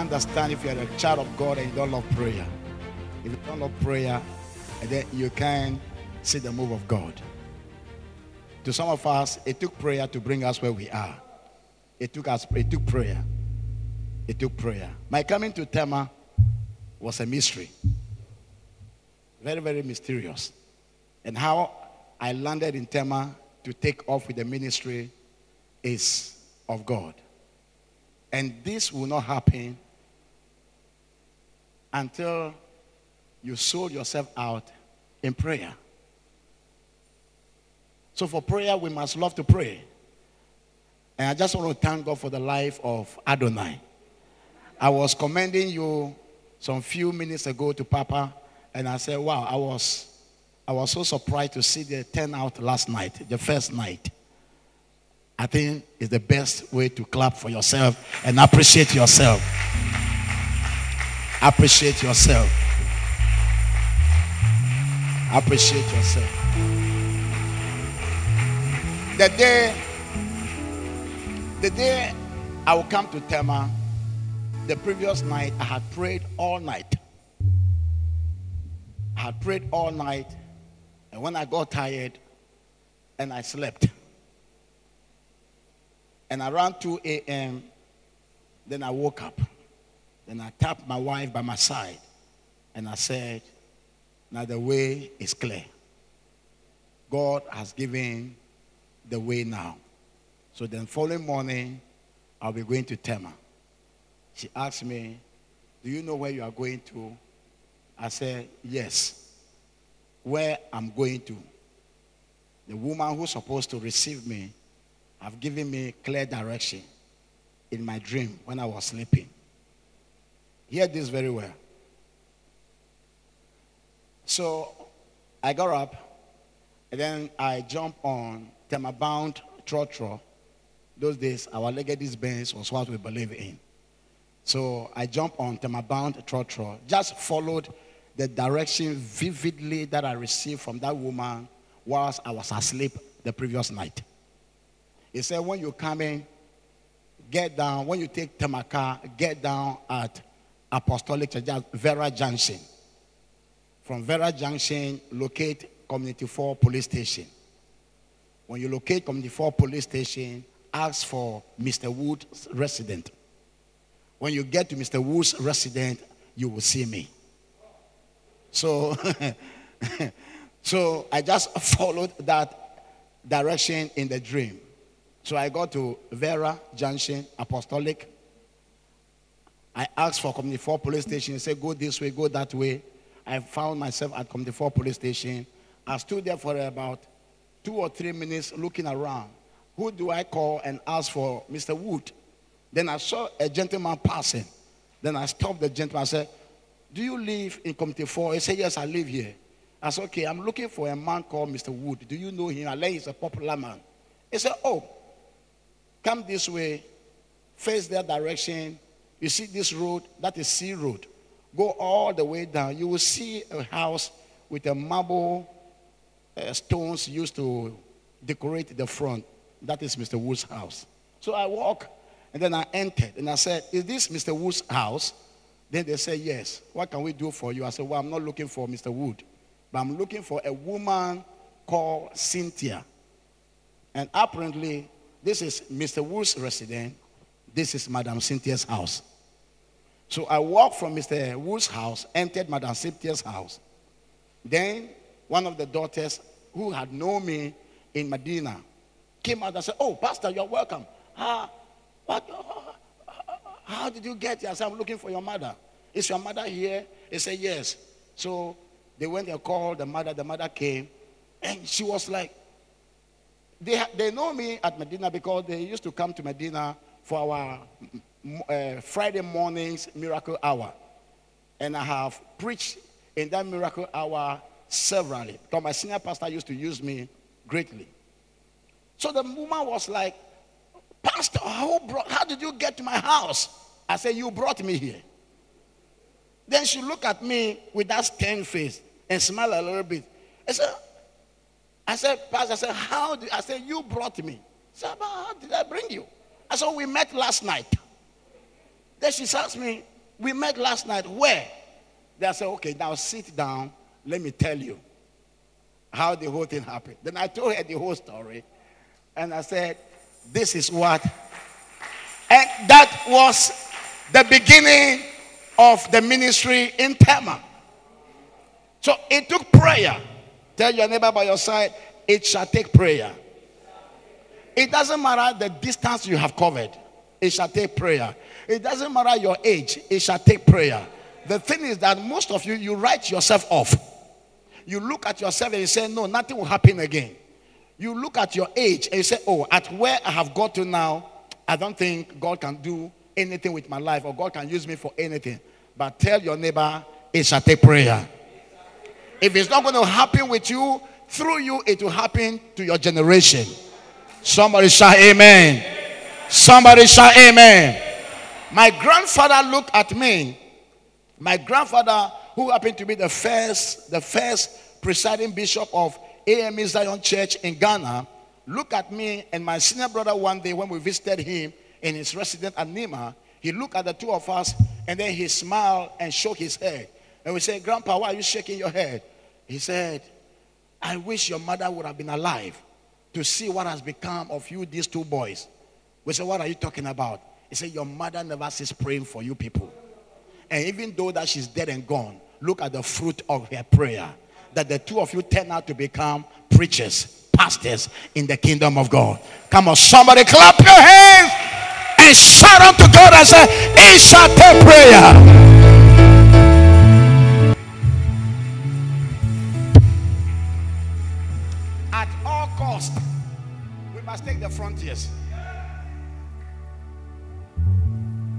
understand if you're a child of God and you don't love prayer. If you don't love prayer, then you can't see the move of God. To some of us, it took prayer to bring us where we are. It took us, it took prayer. It took prayer. My coming to Tema was a mystery. Very, very mysterious. And how I landed in Tema to take off with the ministry is of God. And this will not happen until you sold yourself out in prayer. So, for prayer, we must love to pray. And I just want to thank God for the life of Adonai. I was commending you some few minutes ago to Papa, and I said, Wow, I was, I was so surprised to see the turnout last night, the first night. I think it's the best way to clap for yourself and appreciate yourself. Appreciate yourself. Appreciate yourself. The day, the day I will come to Tema, the previous night I had prayed all night. I had prayed all night, and when I got tired and I slept, and around 2 a.m., then I woke up. Then I tapped my wife by my side and I said, Now the way is clear. God has given the way now. So then, following morning, I'll be going to Tema. She asked me, Do you know where you are going to? I said, Yes. Where I'm going to. The woman who's supposed to receive me have given me clear direction in my dream when I was sleeping. Hear this very well. So I got up and then I jumped on Tema Bound Trotro. Those days, our Legacy Benz was what we believe in. So I jumped on Tema Bound Trotro, just followed the direction vividly that I received from that woman whilst I was asleep the previous night. He said, when you come in, get down. When you take Temaka, get down at Apostolic Church, Vera Junction. From Vera Junction, locate Community 4 Police Station. When you locate Community 4 Police Station, ask for Mr. Wood's resident. When you get to Mr. Wood's resident, you will see me. So, so I just followed that direction in the dream. So I got to Vera Junction, Apostolic. I asked for Community 4 police station. He said, go this way, go that way. I found myself at Community 4 police station. I stood there for about two or three minutes looking around. Who do I call and ask for Mr. Wood? Then I saw a gentleman passing. Then I stopped the gentleman. I said, Do you live in Community 4? He said, Yes, I live here. I said, Okay, I'm looking for a man called Mr. Wood. Do you know him? I he's a popular man. He said, Oh, Come this way, face that direction. You see this road, that is C Road. Go all the way down. You will see a house with a marble uh, stones used to decorate the front. That is Mr. Wood's house. So I walk and then I entered and I said, Is this Mr. Wood's house? Then they said, Yes. What can we do for you? I said, Well, I'm not looking for Mr. Wood, but I'm looking for a woman called Cynthia. And apparently, this is Mr. Wood's residence. This is Madam Cynthia's house. So I walked from Mr. Wood's house, entered Madam Cynthia's house. Then one of the daughters who had known me in Medina came out and said, Oh, Pastor, you're welcome. How, what, uh, uh, uh, how did you get here? I said, I'm looking for your mother. Is your mother here? He said, Yes. So they went and called the mother. The mother came. And she was like, they, they know me at Medina because they used to come to Medina for our uh, Friday mornings miracle hour. And I have preached in that miracle hour severally. Because my senior pastor used to use me greatly. So the woman was like, Pastor, how, brought, how did you get to my house? I said, You brought me here. Then she looked at me with that stern face and smiled a little bit. I said, I said, Pastor, I said, how did I said, you brought me. I said, how did I bring you? I said, we met last night. Then she asked me, We met last night. Where? They said, okay, now sit down. Let me tell you how the whole thing happened. Then I told her the whole story. And I said, this is what. And that was the beginning of the ministry in Tema. So it took prayer. Tell your neighbor by your side, it shall take prayer. It doesn't matter the distance you have covered, it shall take prayer. It doesn't matter your age, it shall take prayer. The thing is that most of you, you write yourself off. You look at yourself and you say, No, nothing will happen again. You look at your age and you say, Oh, at where I have got to now, I don't think God can do anything with my life or God can use me for anything. But tell your neighbor, it shall take prayer. If it's not going to happen with you, through you, it will happen to your generation. Somebody shout amen. Somebody shout amen. My grandfather looked at me. My grandfather, who happened to be the first, the first presiding bishop of AME Zion Church in Ghana, looked at me and my senior brother one day when we visited him in his residence at Nima. He looked at the two of us and then he smiled and shook his head. And we said, Grandpa, why are you shaking your head? He said, I wish your mother would have been alive to see what has become of you, these two boys. We said, What are you talking about? He said, Your mother never ceases praying for you people. And even though that she's dead and gone, look at the fruit of her prayer. That the two of you turn out to become preachers, pastors in the kingdom of God. Come on, somebody clap your hands and shout unto God and say, It shall prayer. At all cost, we must take the frontiers.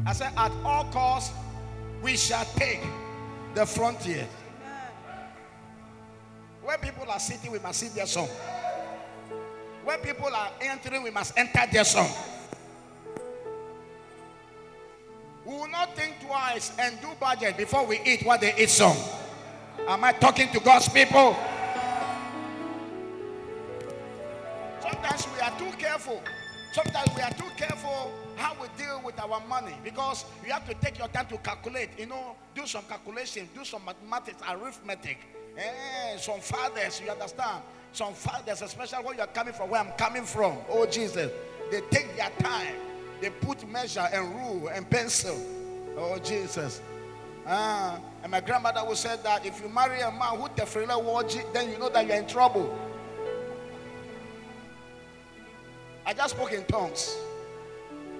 I said, at all costs, we shall take the frontier. When people are sitting, we must sit their song. When people are entering, we must enter their song. We will not think twice and do budget before we eat what they eat some. Am I talking to God's people? Sometimes we are too careful. Sometimes we are too careful how we deal with our money because you have to take your time to calculate, you know, do some calculation, do some mathematics, arithmetic. Eh, some fathers, you understand? Some fathers, especially when you are coming from where I'm coming from. Oh, Jesus. They take their time. They put measure and rule and pencil. Oh, Jesus. Ah, and my grandmother would say that if you marry a man who tefrila then you know that you're in trouble. I just spoke in tongues.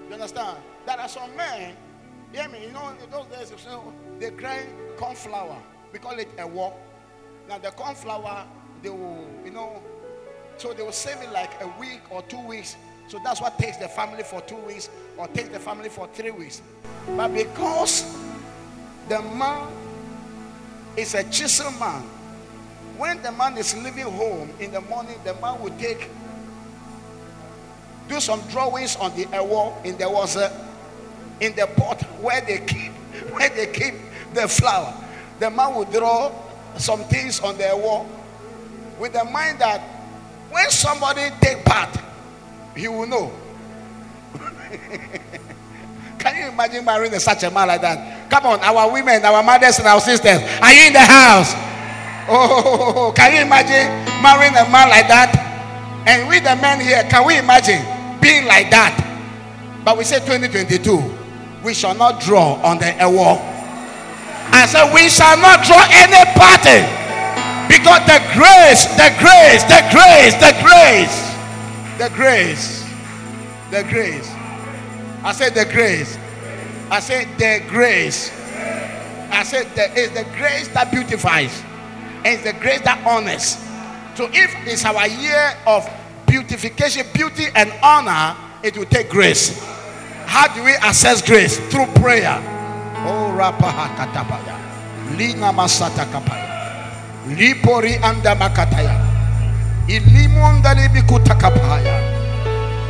You understand? There are some men, hear me, you know, in those days, they grind corn flour. We call it a walk. Now, the corn flour, they will, you know, so they will save it like a week or two weeks. So that's what takes the family for two weeks or takes the family for three weeks. But because the man is a chisel man, when the man is leaving home in the morning, the man will take do some drawings on the wall in the was in the pot where they keep where they keep the flour. The man will draw some things on the wall with the mind that when somebody take part, he will know. Can you imagine marrying such a man like that? Come on, our women, our mothers, and our sisters, are you in the house? Oh, can you imagine marrying a man like that? And with the men here, can we imagine being like that? But we say 2022, we shall not draw on the wall. I said, we shall not draw any party because the grace, the grace, the grace, the grace, the grace, the grace. I said the grace. I said the grace. I said there is the grace that beautifies and it's the grace that honors. So if it's our year of beautification, beauty, and honor, it will take grace. How do we access grace? Through prayer. Oh, Rapaha Katapaya. Lina Masata Kapaya. Lipori anda makataya. Ilimunda libikuta kapaya.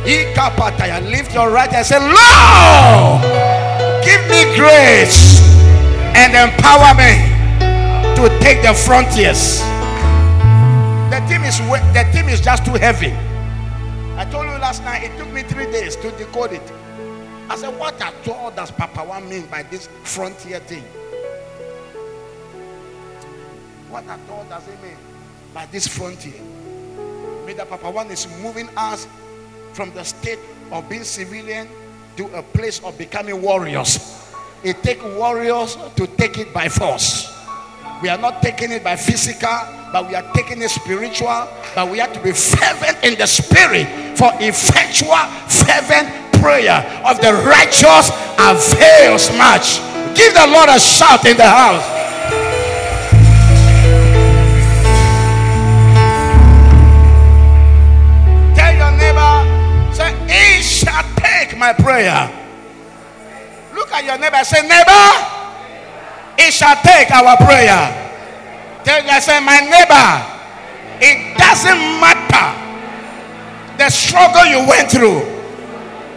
Ikapataya. Lift your right and say, Lord, give me grace and empower me to take the frontiers. Is the team is just too heavy. I told you last night it took me three days to decode it. I said, What at all does Papa One mean by this frontier thing? What at all does it mean by this frontier? That Papa One is moving us from the state of being civilian to a place of becoming warriors. It takes warriors to take it by force. We are not taking it by physical, but we are taking it spiritual. But we have to be fervent in the spirit for effectual, fervent prayer of the righteous avails much. Give the Lord a shout in the house. Tell your neighbor, say, He shall take my prayer. Look at your neighbor, say, Neighbor, He shall take our prayer. Tell you, say, My neighbor, it doesn't matter the struggle you went through,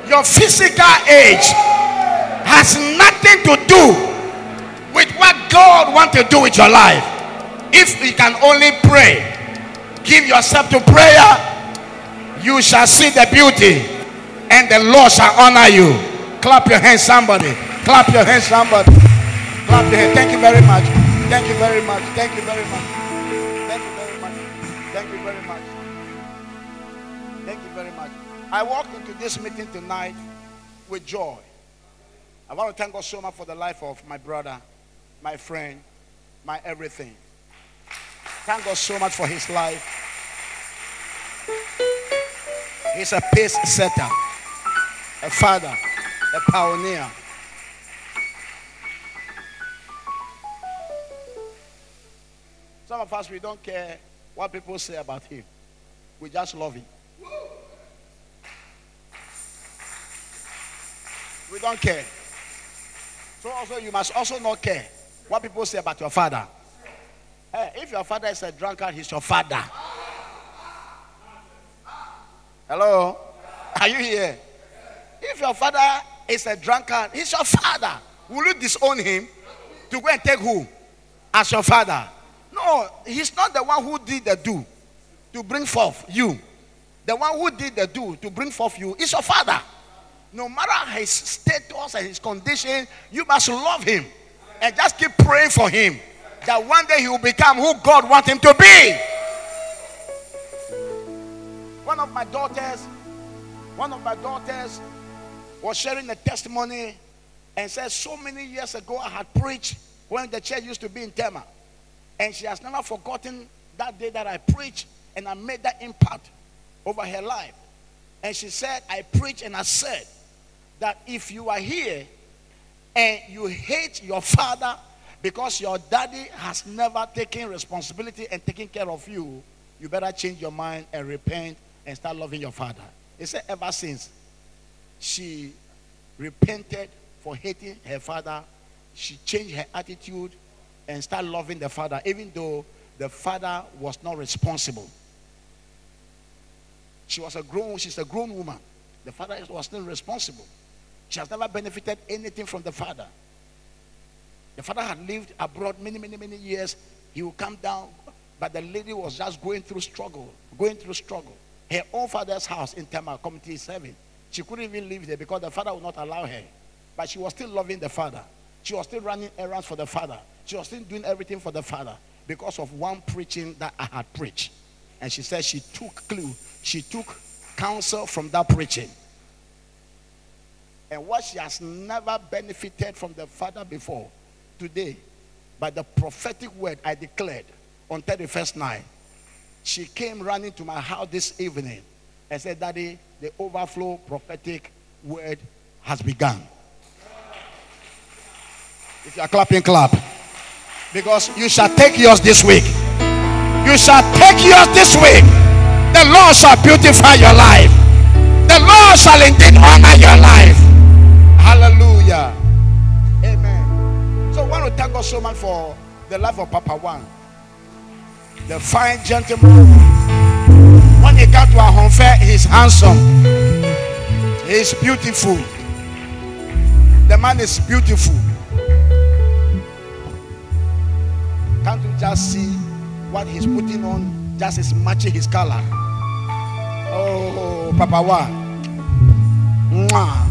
your physical age has nothing to do with what God wants to do with your life. If you can only pray, give yourself to prayer, you shall see the beauty and the Lord shall honor you. Clap your hands, somebody. Clap your hands, somebody. Clap your hands. Thank you very much. Thank you very much. Thank you very much. Thank you very much. Thank you very much. Thank you very much. I walked into this meeting tonight with joy. I want to thank God so much for the life of my brother, my friend, my everything. Thank God so much for his life. He's a pace setter, a father, a pioneer. Some of us, we don't care what people say about him. We just love him. We don't care. So also, you must also not care what people say about your father. Hey, if your father is a drunkard, he's your father. Hello? Are you here? If your father is a drunkard, he's your father. Will you disown him to go and take who as your father? No, he's not the one who did the do to bring forth you. The one who did the do to bring forth you is your father. No matter his status and his condition, you must love him and just keep praying for him that one day he will become who God wants him to be. One of my daughters, one of my daughters was sharing a testimony and said, So many years ago, I had preached when the church used to be in Tema. And she has never forgotten that day that I preached and I made that impact over her life. And she said, I preached and I said that if you are here and you hate your father because your daddy has never taken responsibility and taken care of you, you better change your mind and repent and start loving your father. He said, ever since she repented for hating her father, she changed her attitude and start loving the father, even though the father was not responsible. She was a grown, she's a grown woman. The father was still responsible. She has never benefited anything from the father. The father had lived abroad many, many, many years. He would come down, but the lady was just going through struggle, going through struggle. Her own father's house in Tema, Community 7. She couldn't even live there because the father would not allow her. But she was still loving the father. She was still running errands for the father. She was still doing everything for the father because of one preaching that I had preached. And she said she took clue, she took counsel from that preaching. And what she has never benefited from the father before, today, by the prophetic word I declared on 31st night, she came running to my house this evening and said, Daddy, the overflow prophetic word has begun. If you are clapping, clap. Because you shall take yours this week. You shall take yours this week. The Lord shall beautify your life. The Lord shall indeed honor your life. Hallelujah. Amen. So I want to thank God so much for the life of Papa One. The fine gentleman. When he got to our home fair, he's handsome. He's beautiful. The man is beautiful. Just see what he's putting on? Just is matching his color. Oh, Papa One. Mwah.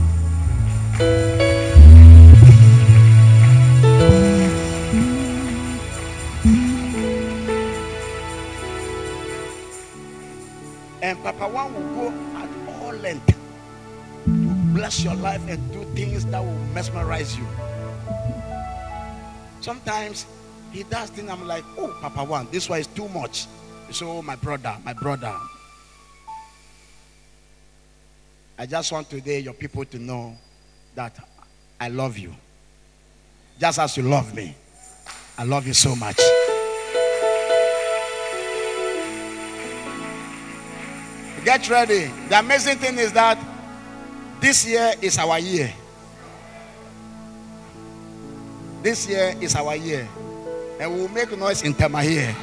And Papa One will go at all length to bless your life and do things that will mesmerize you. Sometimes he does things I'm like, oh, Papa One, this one is too much. So, oh, my brother, my brother. I just want today your people to know that I love you. Just as you love me. I love you so much. Get ready. The amazing thing is that this year is our year. This year is our year. And we'll make noise in Tema here.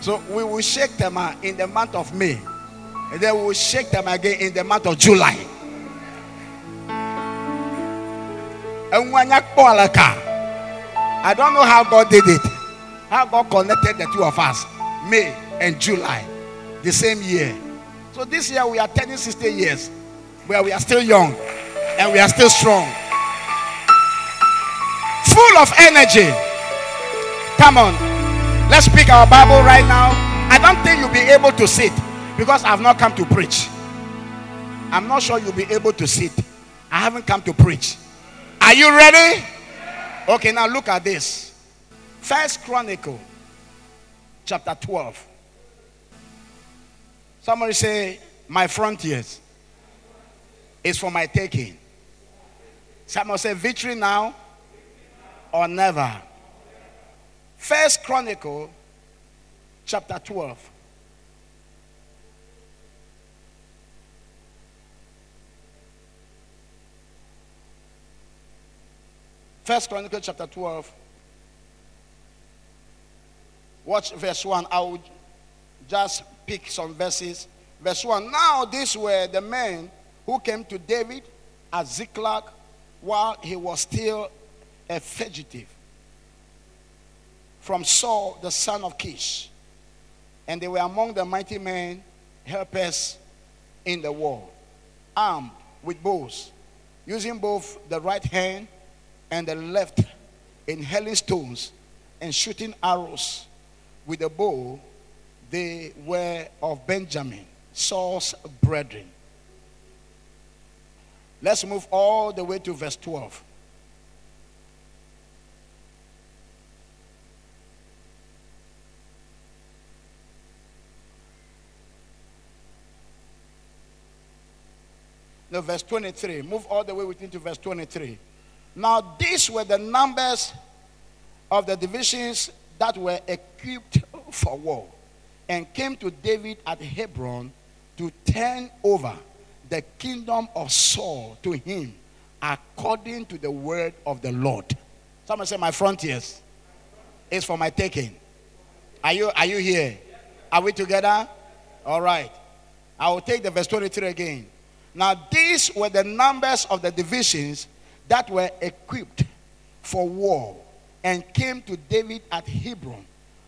So we will shake Tema in the month of May. And then we will shake them again in the month of July. I don't know how God did it. How God connected the two of us. May and July. The same year. So this year we are turning 60 years. Where we are still young. And we are still strong. Full of energy. Come on. Let's pick our Bible right now. I don't think you'll be able to sit because I've not come to preach. I'm not sure you'll be able to sit. I haven't come to preach. Are you ready? Okay, now look at this. First Chronicle, chapter 12. Somebody say, My frontiers is for my taking. Someone say, Victory now or never. First Chronicle, chapter 12. First Chronicle chapter 12. Watch verse 1. I will just pick some verses. Verse 1. Now these were the men who came to David at Ziklag while he was still a fugitive from Saul, the son of Kish. And they were among the mighty men, helpers in the war, armed with bows, using both the right hand and the left in hurling stones and shooting arrows with a bow. They were of Benjamin, Saul's brethren. Let's move all the way to verse 12. No, verse 23. Move all the way with me to verse 23. Now, these were the numbers of the divisions that were equipped for war and came to David at Hebron to turn over the kingdom of Saul to him according to the word of the Lord. Someone say, My frontiers is for my taking. Are you, are you here? Are we together? All right. I will take the verse 23 again. Now, these were the numbers of the divisions that were equipped for war and came to David at Hebron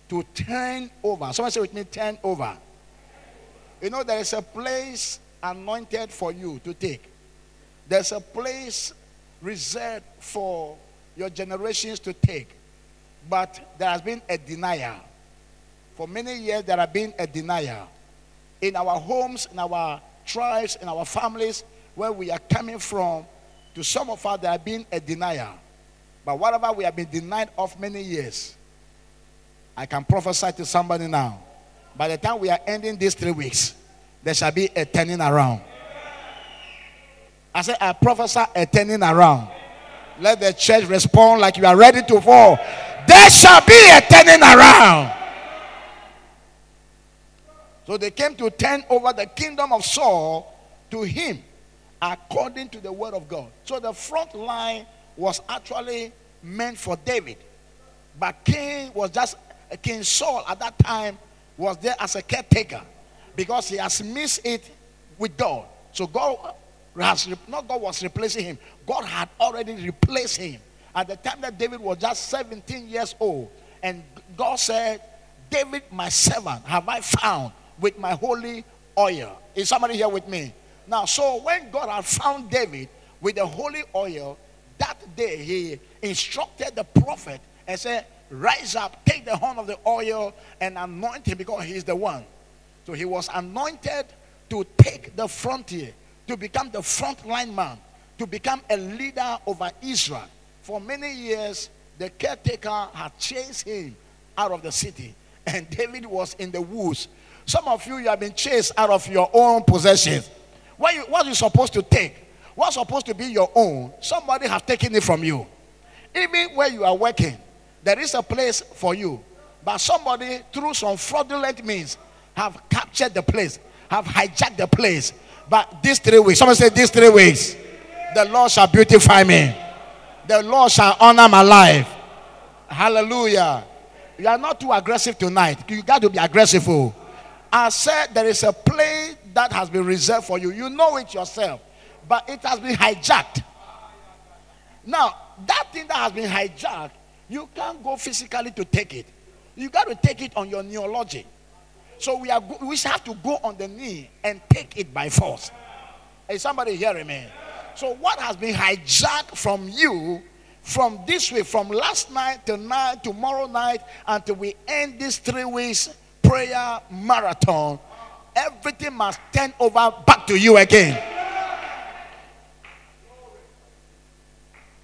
to turn over. Someone say with me, turn over. You know, there is a place anointed for you to take. There's a place reserved for your generations to take. But there has been a denial. For many years, there has been a denial. In our homes, in our tribes, in our families, where we are coming from, to some of us, there have been a denial. But whatever we have been denied of many years, I can prophesy to somebody now. By the time we are ending these three weeks, there shall be a turning around. I said, I prophesy a turning around. Let the church respond like you are ready to fall. There shall be a turning around. So they came to turn over the kingdom of Saul to him according to the word of God. So the front line was actually meant for David. But King was just King Saul at that time was there as a caretaker because he has missed it with God. So God has not God was replacing him. God had already replaced him at the time that David was just 17 years old. And God said, David, my servant, have I found with my holy oil. Is somebody here with me? Now, so when God had found David with the holy oil, that day he instructed the prophet and said, Rise up, take the horn of the oil and anoint him because he is the one. So he was anointed to take the frontier, to become the frontline man, to become a leader over Israel. For many years, the caretaker had chased him out of the city, and David was in the woods. Some of you, you have been chased out of your own possessions. What you, what you supposed to take? What's supposed to be your own? Somebody has taken it from you. Even where you are working, there is a place for you. But somebody, through some fraudulent means, have captured the place, have hijacked the place. But these three weeks, someone say these three weeks, the Lord shall beautify me. The Lord shall honor my life. Hallelujah. You are not too aggressive tonight. You got to be aggressive. Oh. I said there is a place that has been reserved for you. You know it yourself, but it has been hijacked. Now, that thing that has been hijacked, you can't go physically to take it. You got to take it on your neurology. So we are we have to go on the knee and take it by force. Is somebody hearing me? So what has been hijacked from you from this week, from last night to night, tomorrow night, until we end these three weeks prayer marathon, everything must turn over back to you again.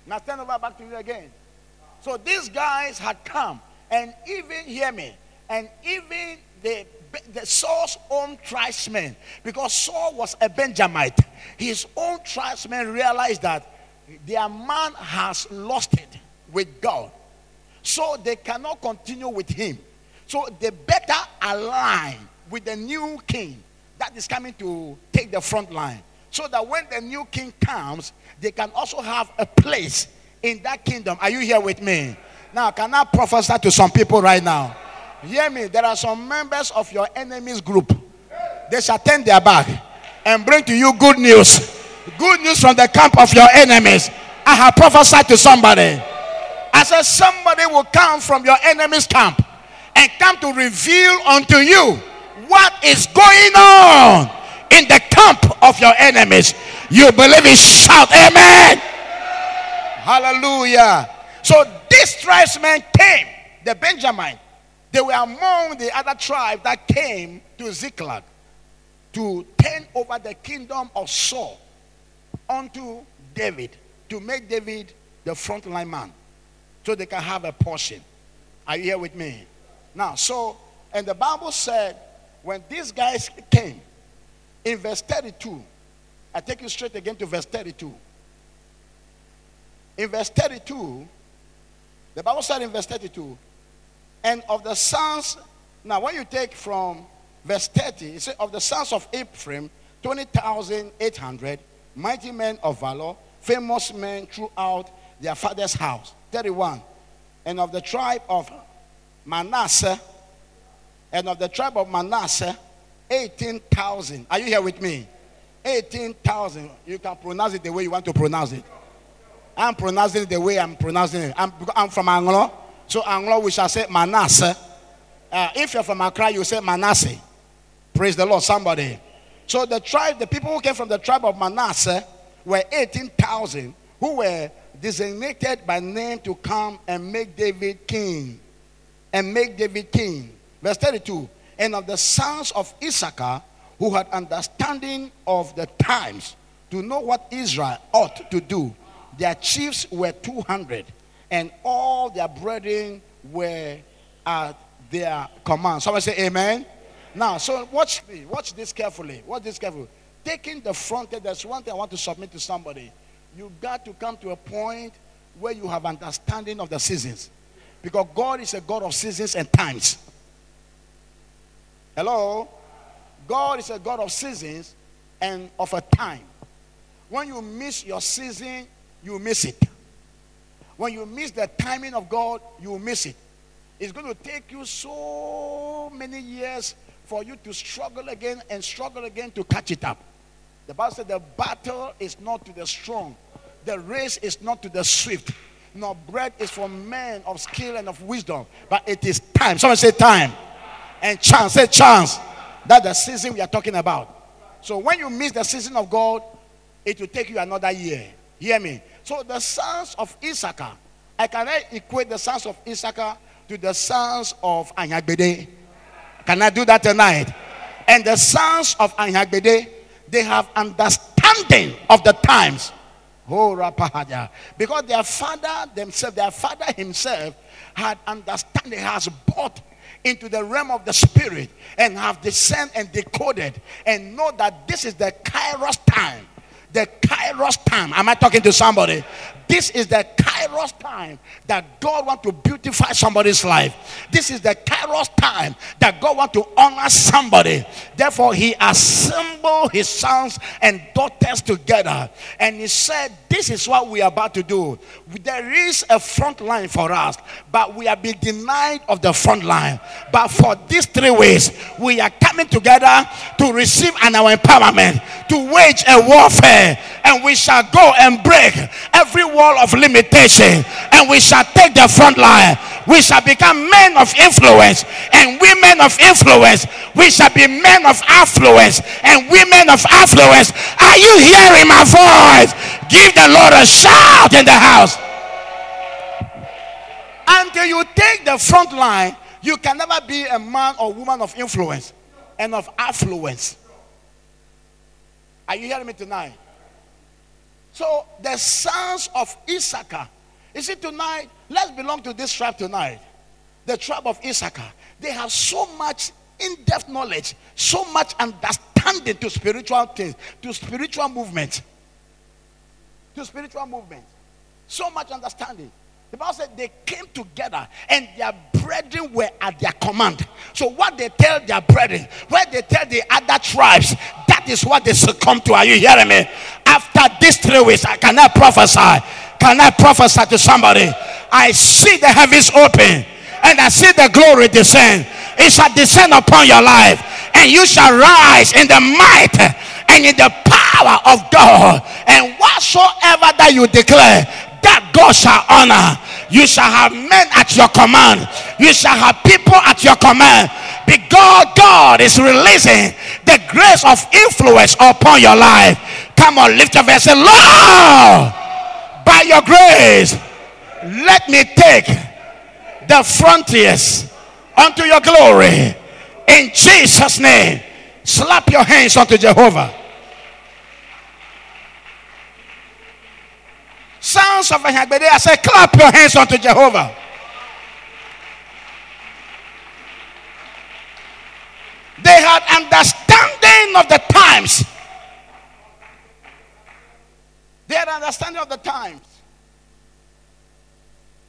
Must turn over back to you again. So these guys had come, and even hear me, and even the the Saul's own tribesmen, because Saul was a Benjamite, his own tribesmen realized that their man has lost it with God. So they cannot continue with him. So they better align with the new king that is coming to take the front line. So that when the new king comes, they can also have a place in that kingdom. Are you here with me? Now, can I prophesy to some people right now? Hear me. There are some members of your enemies group. They shall turn their back and bring to you good news. Good news from the camp of your enemies. I have prophesied to somebody. I said, somebody will come from your enemy's camp and come to reveal unto you what is going on in the camp of your enemies. You believe it, shout amen. Hallelujah. So this tribesman came, the Benjamin, they were among the other tribes that came to Ziklag to turn over the kingdom of Saul unto David to make David the frontline man so they can have a portion. Are you here with me? Now, so, and the Bible said when these guys came in verse 32, I take you straight again to verse 32. In verse 32, the Bible said in verse 32, and of the sons, now when you take from verse 30, it says, Of the sons of Ephraim, 20,800 mighty men of valor, famous men throughout their father's house. 31. And of the tribe of Manasseh, and of the tribe of Manasseh, 18,000. Are you here with me? 18,000. You can pronounce it the way you want to pronounce it. I'm pronouncing it the way I'm pronouncing it. I'm, I'm from Anlo. So Anlo, we shall say Manasseh. Uh, if you're from Accra, you say Manasseh. Praise the Lord, somebody. So the tribe, the people who came from the tribe of Manasseh were 18,000 who were designated by name to come and make David king. And make David king. Verse 32. And of the sons of Issachar who had understanding of the times to know what Israel ought to do, their chiefs were 200 and all their brethren were at their command. Someone say amen. Now, so watch me, watch this carefully. Watch this carefully. Taking the front, end, there's one thing I want to submit to somebody. You got to come to a point where you have understanding of the seasons. Because God is a God of seasons and times. Hello? God is a God of seasons and of a time. When you miss your season, you miss it. When you miss the timing of God, you miss it. It's going to take you so many years for you to struggle again and struggle again to catch it up. The Bible said the battle is not to the strong, the race is not to the swift, nor bread is for men of skill and of wisdom, but it is time. Someone say time. And chance, say chance. That's the season we are talking about. So when you miss the season of God, it will take you another year. Hear me? So the sons of Issachar, I can equate the sons of Issachar to the sons of Anyagbede. Can I do that tonight? And the sons of Anyagbede, they have understanding of the times. Because their father themselves, their father himself had understanding, has bought into the realm of the spirit and have discerned and decoded and know that this is the kairos time the kairos time. Am I talking to somebody? This is the kairos time that God wants to beautify somebody's life. This is the kairos time that God wants to honor somebody. Therefore, he assembled his sons and daughters together. And he said, This is what we are about to do. There is a front line for us, but we are being denied of the front line. But for these three ways, we are coming together to receive an our empowerment, to wage a warfare, and we shall go and break every wall of limitation, and we shall take the front line. We shall become men of influence and women of influence. We shall be men of affluence and women of affluence. Are you hearing my voice? Give the Lord a shout in the house. Until you take the front line, you can never be a man or woman of influence and of affluence. Are you hearing me tonight? So the sons of Issachar, you see tonight, let's belong to this tribe tonight. The tribe of Issachar. They have so much in-depth knowledge, so much understanding to spiritual things, to spiritual movement. To spiritual movement. So much understanding. The Bible said they came together and their brethren were at their command. So, what they tell their brethren, where they tell the other tribes, that is what they succumb to. Are you hearing me? After these three weeks, I cannot prophesy. Can I prophesy to somebody? I see the heavens open and I see the glory descend. It shall descend upon your life, and you shall rise in the might and in the power of God. And whatsoever that you declare, that God shall honor. You shall have men at your command. You shall have people at your command. Because God is releasing the grace of influence upon your life. Come on, lift your voice say, Lord, by your grace, let me take the frontiers unto your glory. In Jesus' name, slap your hands unto Jehovah. Sons of Ahagbede, I say, clap your hands unto Jehovah. They had understanding of the times. They had understanding of the times.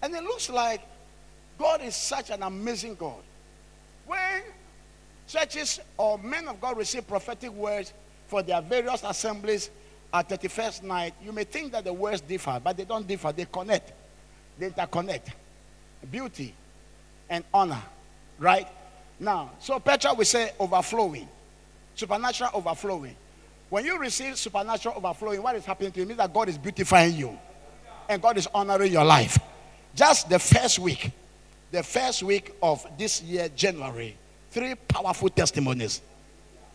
And it looks like God is such an amazing God. When churches or men of God receive prophetic words for their various assemblies, at 31st night, you may think that the words differ, but they don't differ. They connect, they interconnect. Beauty and honor, right? Now, so Petra will say overflowing, supernatural overflowing. When you receive supernatural overflowing, what is happening to you? Means that God is beautifying you and God is honoring your life. Just the first week, the first week of this year, January, three powerful testimonies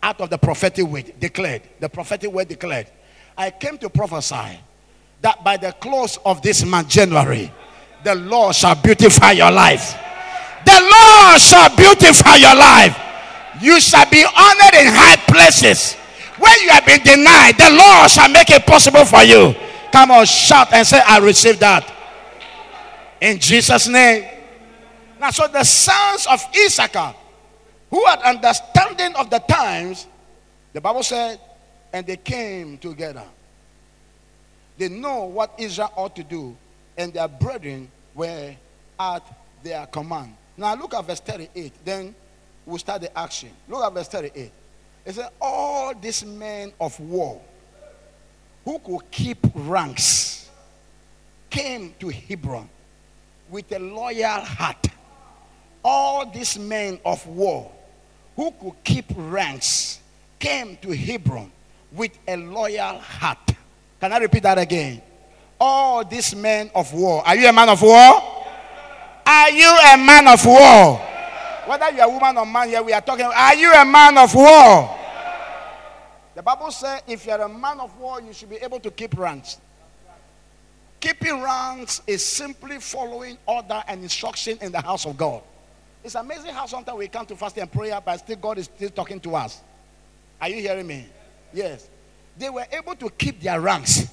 out of the prophetic word declared. The prophetic word declared I came to prophesy that by the close of this month, January, the Lord shall beautify your life. The Lord shall beautify your life. You shall be honored in high places. Where you have been denied, the Lord shall make it possible for you. Come on, shout and say, I receive that. In Jesus' name. Now, so the sons of Issachar, who had understanding of the times, the Bible said, and they came together. They know what Israel ought to do, and their brethren were at their command. Now look at verse 38. Then we'll start the action. Look at verse 38. It said, All these men of war who could keep ranks came to Hebron with a loyal heart. All these men of war who could keep ranks came to Hebron with a loyal heart. Can I repeat that again? All these men of war. Are you a man of war? Are you a man of war? Whether you're a woman or man here, we are talking. Are you a man of war? The Bible says if you're a man of war, you should be able to keep ranks. Keeping ranks is simply following order and instruction in the house of God. It's amazing how sometimes we come to fasting and prayer, but still God is still talking to us. Are you hearing me? Yes. They were able to keep their ranks.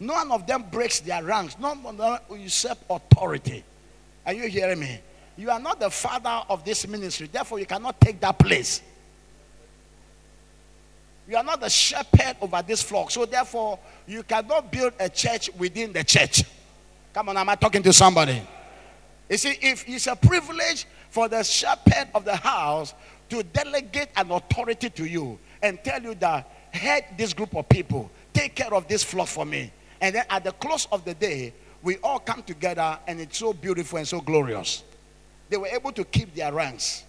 None of them breaks their ranks. None of them usurp authority. Are you hearing me? You are not the father of this ministry, therefore you cannot take that place. You are not the shepherd over this flock, so therefore you cannot build a church within the church. Come on, am I talking to somebody? You see, if it's a privilege for the shepherd of the house to delegate an authority to you and tell you that head this group of people, take care of this flock for me. And then at the close of the day, we all come together and it's so beautiful and so glorious. They were able to keep their ranks.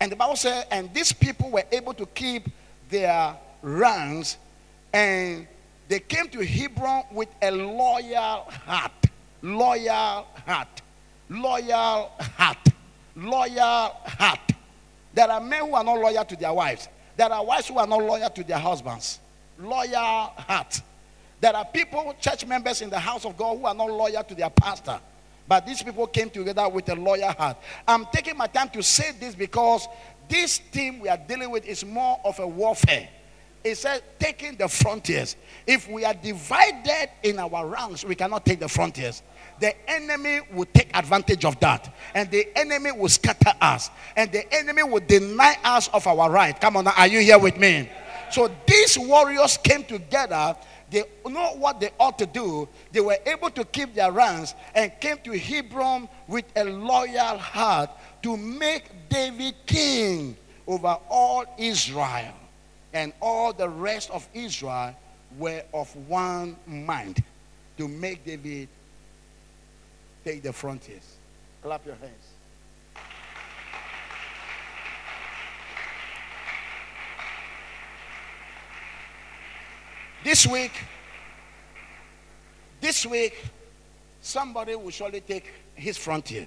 And the Bible said, and these people were able to keep their ranks and they came to Hebron with a loyal heart. Loyal heart. Loyal heart. Loyal heart. There are men who are not loyal to their wives. There are wives who are not loyal to their husbands. Loyal heart. There are people, church members in the house of God, who are not loyal to their pastor. But these people came together with a loyal heart. I'm taking my time to say this because this theme we are dealing with is more of a warfare. It says taking the frontiers. If we are divided in our ranks, we cannot take the frontiers the enemy will take advantage of that. And the enemy will scatter us. And the enemy will deny us of our right. Come on, are you here with me? So these warriors came together. They know what they ought to do. They were able to keep their ranks and came to Hebron with a loyal heart to make David king over all Israel. And all the rest of Israel were of one mind to make David take the frontiers. Clap your hands. This week, this week, somebody will surely take his frontier.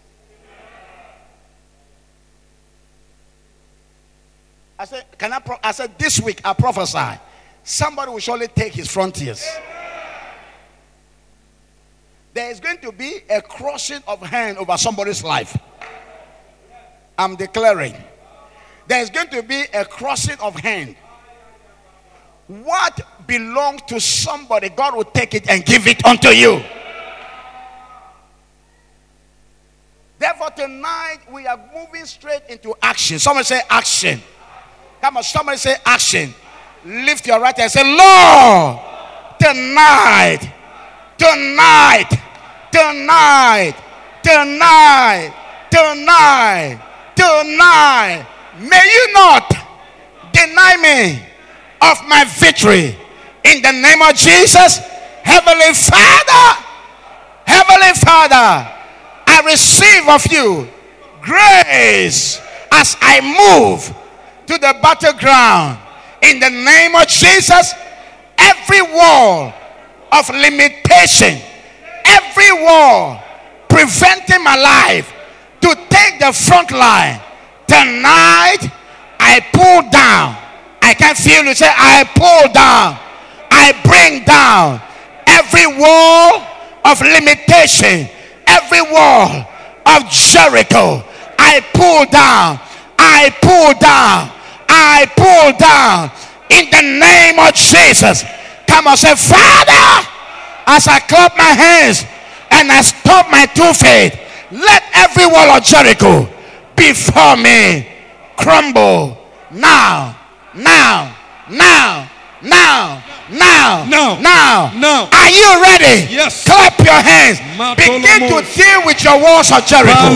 I said, can I? Pro- I said, this week I prophesy. Somebody will surely take his frontiers there is going to be a crossing of hand over somebody's life. I'm declaring. There is going to be a crossing of hand. What belongs to somebody, God will take it and give it unto you. Therefore, tonight we are moving straight into action. Someone say action. Come on, somebody say action. Lift your right hand and say, Lord, tonight, tonight, tonight, tonight, tonight, tonight, may you not deny me of my victory in the name of Jesus. Heavenly Father, Heavenly Father, I receive of you grace as I move to the battleground in the name of Jesus. Every wall of limitation every wall preventing my life to take the front line. Tonight i pull down. I can feel you say i pull down. I bring down every wall of limitation every wall of jericho. I pull down. I pull down. I pull down. In the name of jesus. Come on say father as I clap my hands and I stomp my two feet, let every wall of Jericho before me crumble now, now, now, now. Now, no, now, no. Are you ready? Yes. Clap your hands. Begin to deal with your walls of Jericho.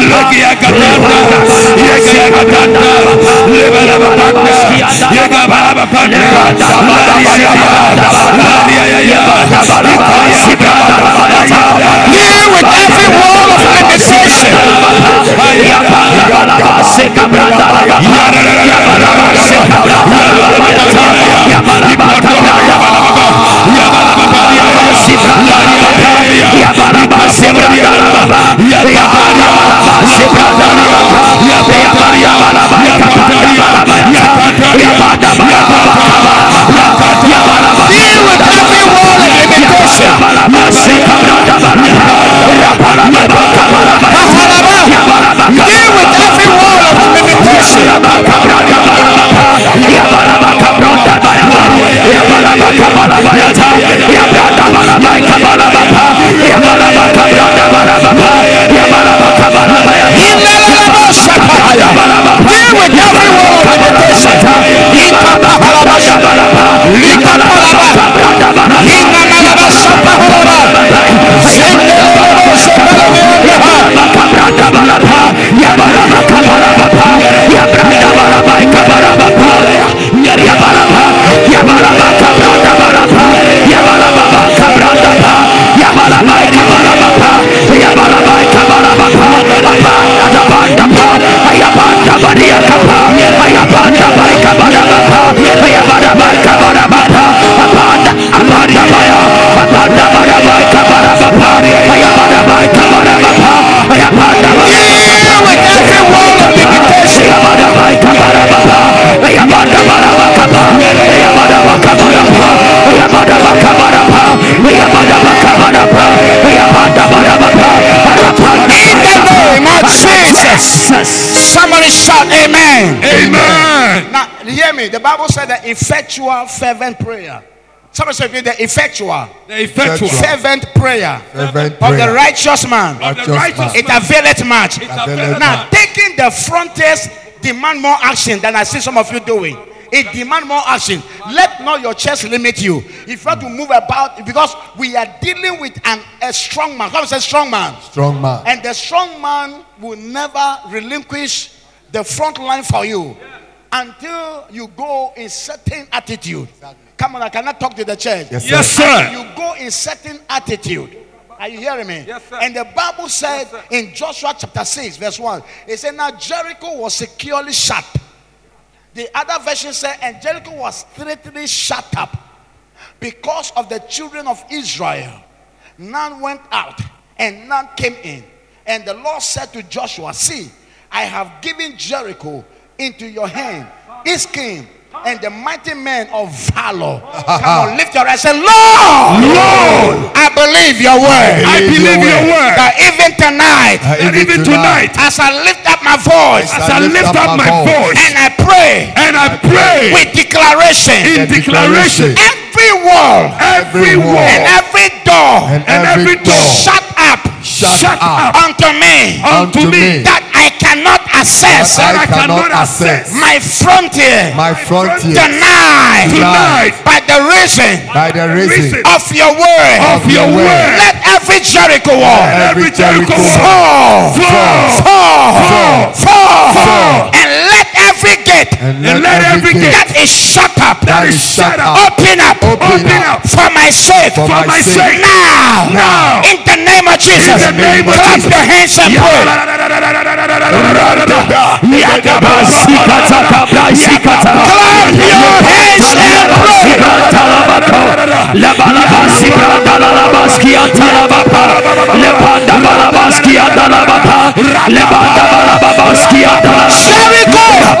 Lagi Deal with every wall of of limitation. Deal with every wall of limitation. Deal effectual, fervent prayer. Somebody say with the effectual, The effectual fervent prayer Fervent of the righteous man. of the Righteous righteous man. It availeth much. It availeth availeth Now, much. taking the frontiers demand more action than I see some of you doing. It demand more action. Let not your chest limit you. If you have to move about, because we are dealing with an, a strong man. Come say strong man. Strong man. And the strong man will never relinquish the front line for you until you go in certain attitude. Come on, I cannot talk to the church. Yes, Yes, sir. sir. You go in certain attitude. Are you hearing me? Yes, sir. And the Bible said in Joshua chapter 6, verse 1, it said, Now Jericho was securely shut. The other version said, And Jericho was straightly shut up because of the children of Israel. None went out and none came in. And the Lord said to Joshua, See, I have given Jericho into your hand, its king, and the mighty man of valor. Come on, lift your eyes and say, Lord, Lord, I believe your word. I believe your word. That even tonight, Uh, And even tonight, as I lift up my voice as I lift up my voice and I pray and I pray with declaration, in declaration, every wall every wall and every door And every door shut up shut, shut up up. unto me. Unto me. that I cannot access. That I I cannot cannot access. my frontier. My frontier. Tonight tonight by the reason. By the reason. Of your word. of your word. Let every Jericho wall. Every Jericho fall, fall, fall, fall, fall, fall. and every gate and And let every gate that is shut up that is shut up open up, Open up. for my sake. For for my sake. now, Now. in the name of Jesus, In the name of clap Jesus. your hands and pray. Clap your hands and pray. Jericho,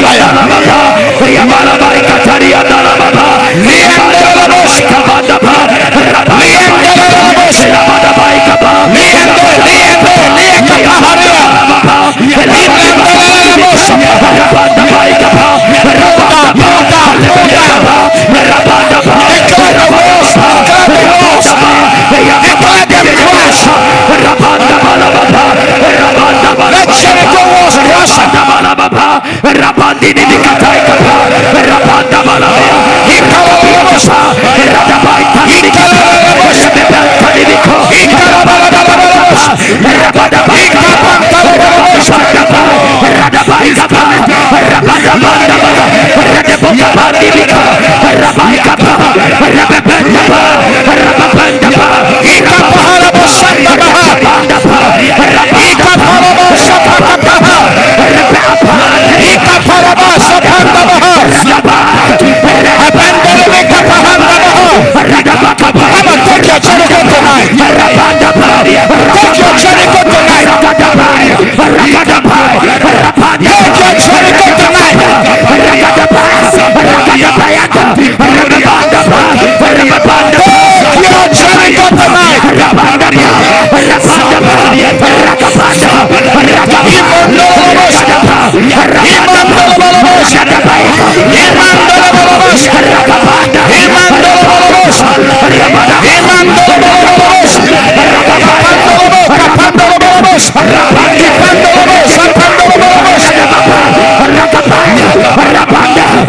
them crash. Let Jericho walls crush them. Come Take your Jericho tonight. Take your Jericho tonight. Take your Jericho tonight. vamos, arrancando vamos, arrancando vamos, arrancando vamos, arrancando vamos, arrancando vamos,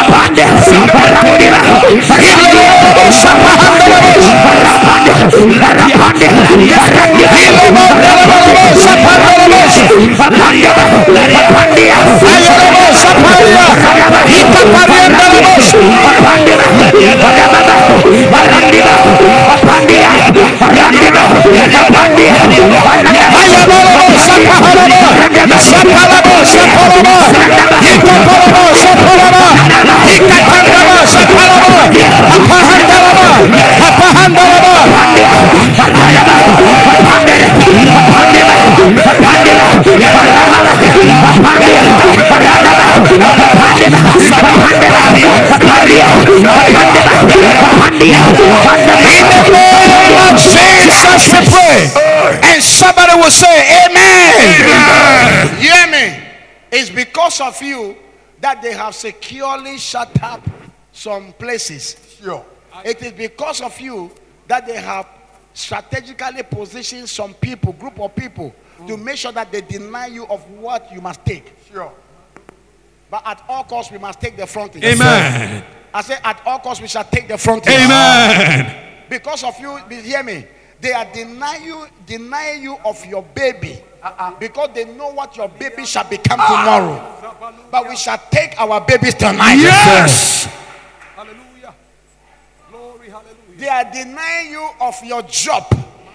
Rapanda, Rapanda, Siapa lama? Siapa lama? Siapa lama? Jesus we pray. And somebody will say, Amen. You hear me? It's because of you that they have securely shut up some places. Sure. It is because of you that they have strategically positioned some people, group of people, to mm. make sure that they deny you of what you must take. Sure. But at all costs, we must take the frontage. Amen. I say, at all costs, we shall take the frontage. Amen. Because of you, hear me. They are denying you, denying you of your baby, because they know what your baby shall become tomorrow. But we shall take our babies tonight. Yes. Hallelujah. Glory, hallelujah. They are denying you of your job.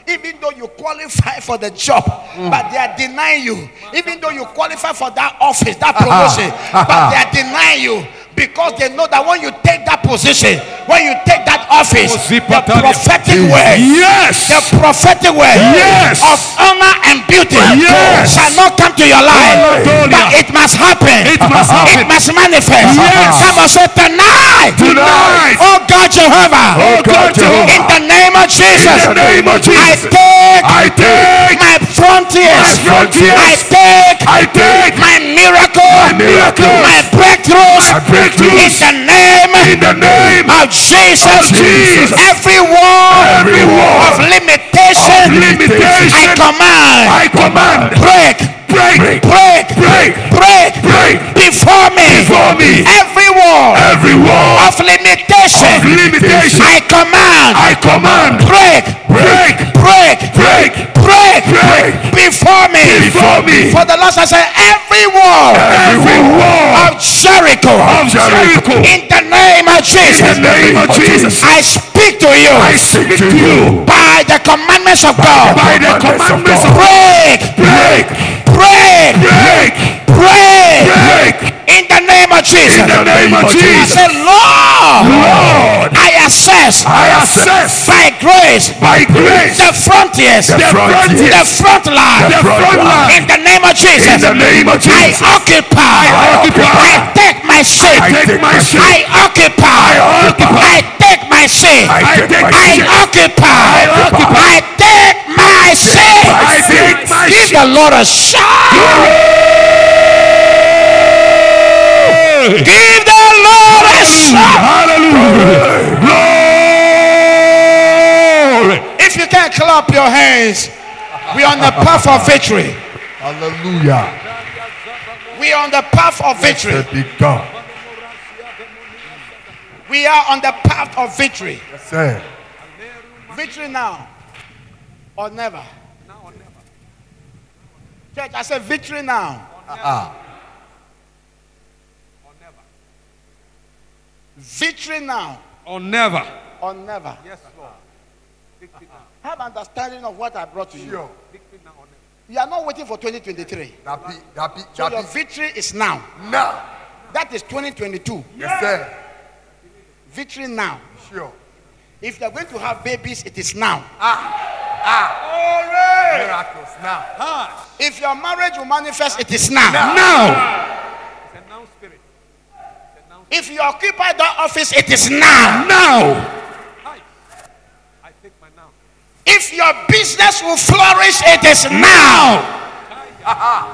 Even though you qualify for the job, but they are denying you. Even though you qualify for that office, that uh-huh. promotion, but uh-huh. they are denying you because they know that when you take that position, when you take that office, the prophetic word, Yes. the prophetic word Yes. of honor and beauty Yes. shall not come to your life, but it must happen. It must happen. It must manifest. Yes. Come on, say tonight. Tonight. Oh God, Jehovah. Oh God, Jehovah. In the name of Jesus. In the name of I take I take my frontiers. My frontiers. I take I take my miracle. My miracles. My breakthroughs. My breakthroughs. In the name in the name of Jesus. Of Jesus. Every wall Every wall of limitation. of limitation. I command. I command break. break Break. break Break. break Before me. Before me. Every wall every wall of limitation. of limitation. I command. I command break. break Break. Before me. Before me. For the Lord I say every wall every wall of Jericho. of Jericho. In the name of Jesus. In the name of Jesus. I speak to you. I speak to you by the commandments of God. by the commandments of God. Break. Break Break. break Break In the name of Jesus. In the name of I Jesus. say, Lord, Lord, I assess I assess by grace by grace the frontiers, the frontiers, the front line. the front line. In the name of Jesus, In the name of I occupy. I occupy. I take my seat. I take my seat. I occupy. I occupy. I take my seat. I take my I occupy. I occupy. I take my seat. I take my Give the Lord a shout. Give the Lord a shout. Hallelujah. Glory. If you can clap your hands, we are on the path of victory. Hallelujah. We are on the path of victory. Blessed be God. We are on the path of victory. Yes, sir. Victory now or never. Church, I said victory now. Uh-uh. Victory now Or never. or never. Yes, Lord. Victory now. Have understanding of what I brought to you. Sure. Victory now or never. You are not waiting for 2023. That be, that be, So your that victory is now. Now. That is 2022. Yes, sir. Victory now. Sure. If you are going to have babies, it is now. Ah. Ah. All right. Miracles now. If your marriage will manifest, it is now. Now. It's a now spirit. It's a now If you occupy that office, it is now. Now. Hi. I take my now. If your business will flourish, it is now.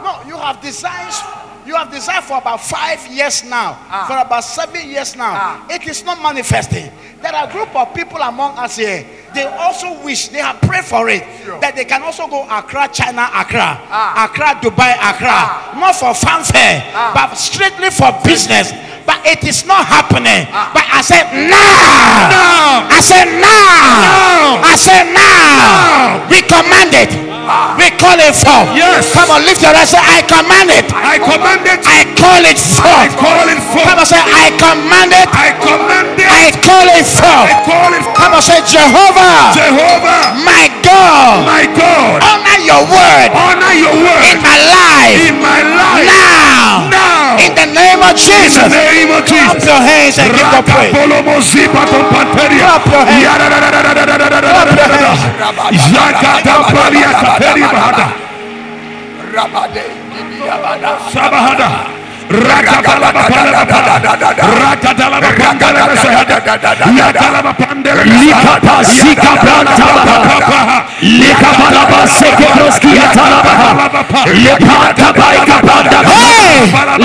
No, you have designs. You have desired for about five years now, ah. for about seven years now. Ah. It is not manifesting. There are a group of people among us here. They also wish they have prayed for it that they can also go Accra, China, Accra, ah. Accra, Dubai, Accra, not for fanfare, but strictly for business. But it is not happening. But I said now. I said now. I said now. We command it we call it forth. Yes. Come on, lift your hand. Say, I command it. I command it. I call it forth. I call it forth. Come on, say, I command it. I command it. I call it forth. I call it. Come on, say, Jehovah. Jehovah. My God. My God. Honor your word. Honor your word. In my life. In my life. Now. Now. In the name of Jesus. In the name of Jesus. Clap your hands and give the praise. Clap your hands. Clap your hands. Rabahada. Rabahada.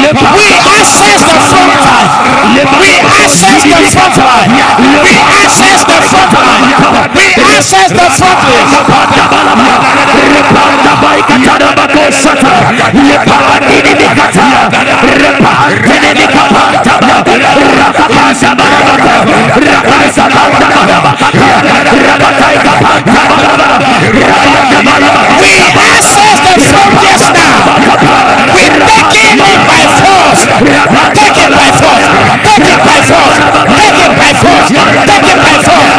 We access the front line. We access the front line. We access the front line. We access the front line take it by force. Take it by force. Take it by force. Take it by force.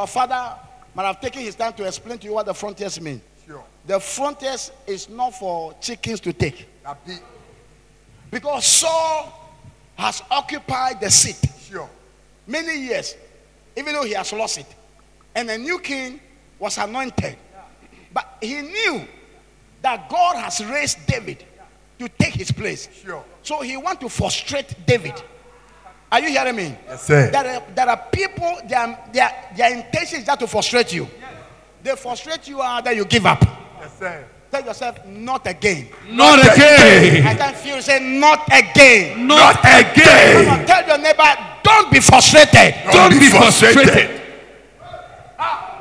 Our father might have taken his time to explain to you what the frontiers mean. Sure. The frontiers is not for chickens to take. Be. Because Saul has occupied the seat Sure. many years, even though he has lost it. And a new king was anointed. But he knew that God has raised David to take his place. Sure. So he want to frustrate David. Are you hearing me? Yes, sir. There are, there are people, their, their, their intention is just to frustrate you. They frustrate you and then you give up. Yes, sir. Tell yourself, not again. Not again. I can feel you say, not again. Not Come again. on, tell your neighbor, don't be frustrated. Don't be frustrated.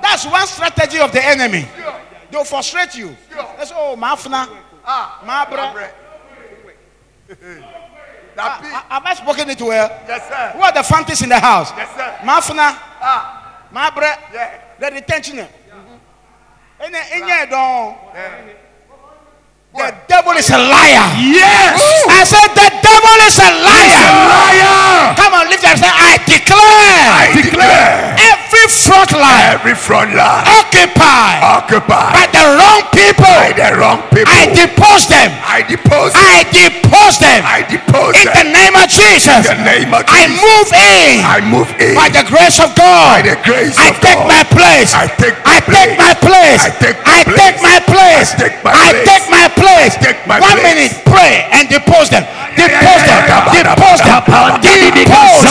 That's one strategy of the enemy. They'll frustrate you. They say, oh, mafna, Ah. mabra. Ah, ah, Have I spoken it well? Yes, sir. Who are the fancies in the house? Yes, sir. Mafna, Ah. mabre, Yeah. the detention. And then, don't. The devil is a liar. Yes. I said, the devil is a liar. Liar. Come on, lift your hand. I declare I declare every front line every front line occupied occupied by the wrong people. by the wrong people. I depose them. I depose. I depose them. I depose In the name of Jesus. In the name of Jesus. I move in I move in by the grace of God. by the grace I of take God. my place. I take I my take place. my place. I take my I place. take my place. I take my I place. take my place. I take my One place. minute, pray and depose them. Depose them. yeah, yeah. Depose them. Depose.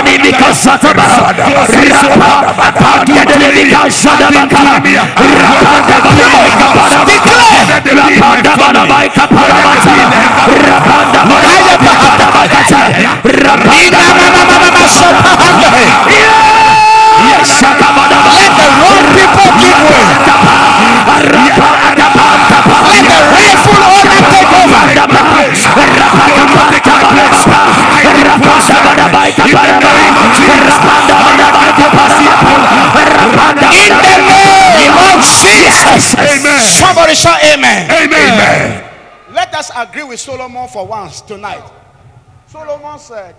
Let In the name of Jesus. Amen. Somebody shout amen. Amen. Let us agree with Solomon for once tonight. Solomon said,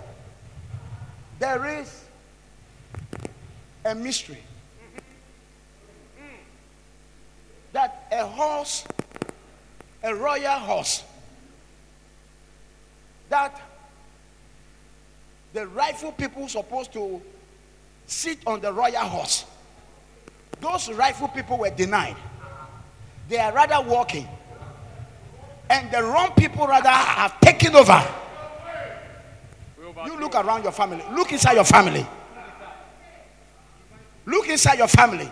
There is a mystery that a horse, a royal horse, that the rightful people supposed to sit on the royal horse. Those rightful people were denied. They are rather walking and the wrong people rather have taken over. You look around your family. Look inside your family. Look inside your family.